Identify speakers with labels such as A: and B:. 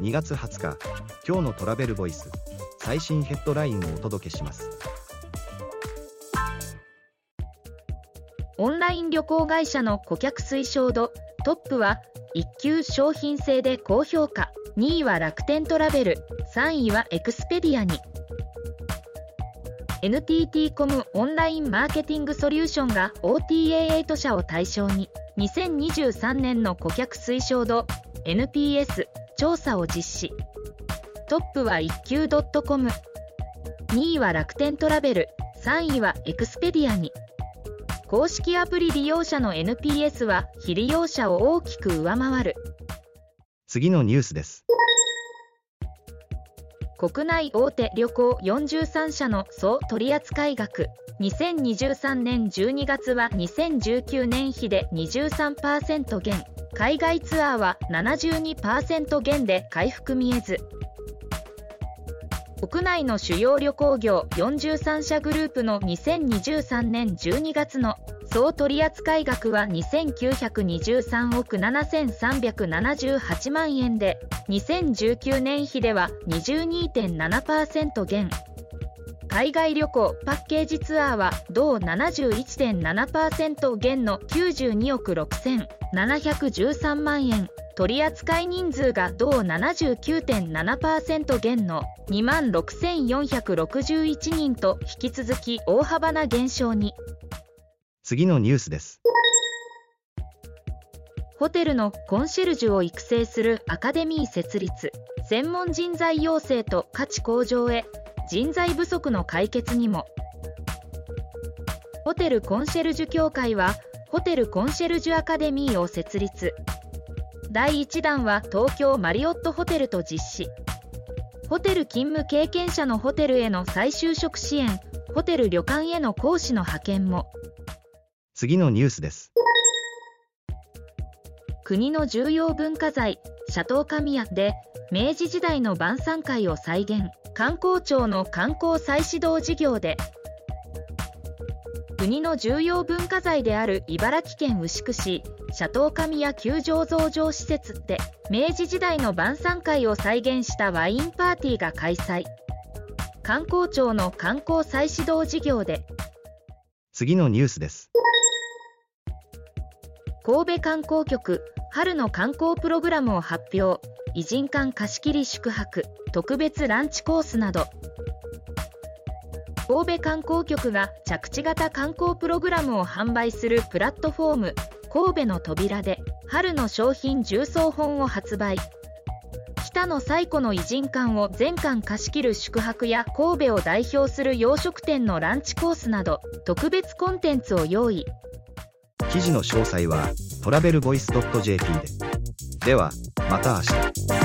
A: 2月20日今日のトラベルボイス最新ヘッドラインをお届けします。
B: オンライン旅行会社の顧客推奨度トップは1級商品性で高評価。2位は楽天トラベル。3位はエクスペディアに。NTT コムオンラインマーケティングソリューションが OTA8 社を対象に2023年の顧客推奨度 NPS 調査を実施。トップは一級 .com2 位は楽天トラベル。3位はエクスペディアに。公式アプリ利用者の NPS は非利用者を大きく上回る。
A: 次のニュースです。
B: 国内大手旅行43社の総取扱額。2023年12月は2019年比で23%減海外ツアーは72%減で回復見えず国内の主要旅行業43社グループの2023年12月の総取扱額は2923億7378万円で2019年比では22.7%減。海外旅行パッケージツアーは同71.7%減の92億6713万円。取扱人数が同79.7%減の2万6461人と引き続き大幅な減少に。
A: 次のニュースです。
B: ホテルのコンシェルジュを育成するアカデミー設立。専門人材養成と価値向上へ人材不足の解決にも。ホテルコンシェルジュ協会はホテルコンシェルジュアカデミーを設立。第1弾は東京マリオットホテルと実施。ホテル勤務経験者のホテルへの再就職支援。ホテル旅館への講師の派遣も。
A: 次のニュースです。
B: 国の重要文化財シャトー神谷で明治時代の晩餐会を再現。観光庁の観光再始動事業で。国の重要文化財である茨城県牛久市シャトー神谷球場増上施設で明治時代の晩餐会を再現したワインパーティーが開催。観光庁の観光再始動事業で。
A: 次のニュースです。
B: 神戸観光局春の観光プログラムを発表偉人館貸切宿泊特別ランチコースなど。神戸観光局が着地型観光プログラムを販売するプラットフォーム神戸の扉で春の商品重装本を発売。北野最古の偉人館を全館貸し切る宿泊や神戸を代表する洋食店のランチコースなど特別コンテンツを用意。
A: 記事の詳細はトラベルボイス .jp で。ではまた明日。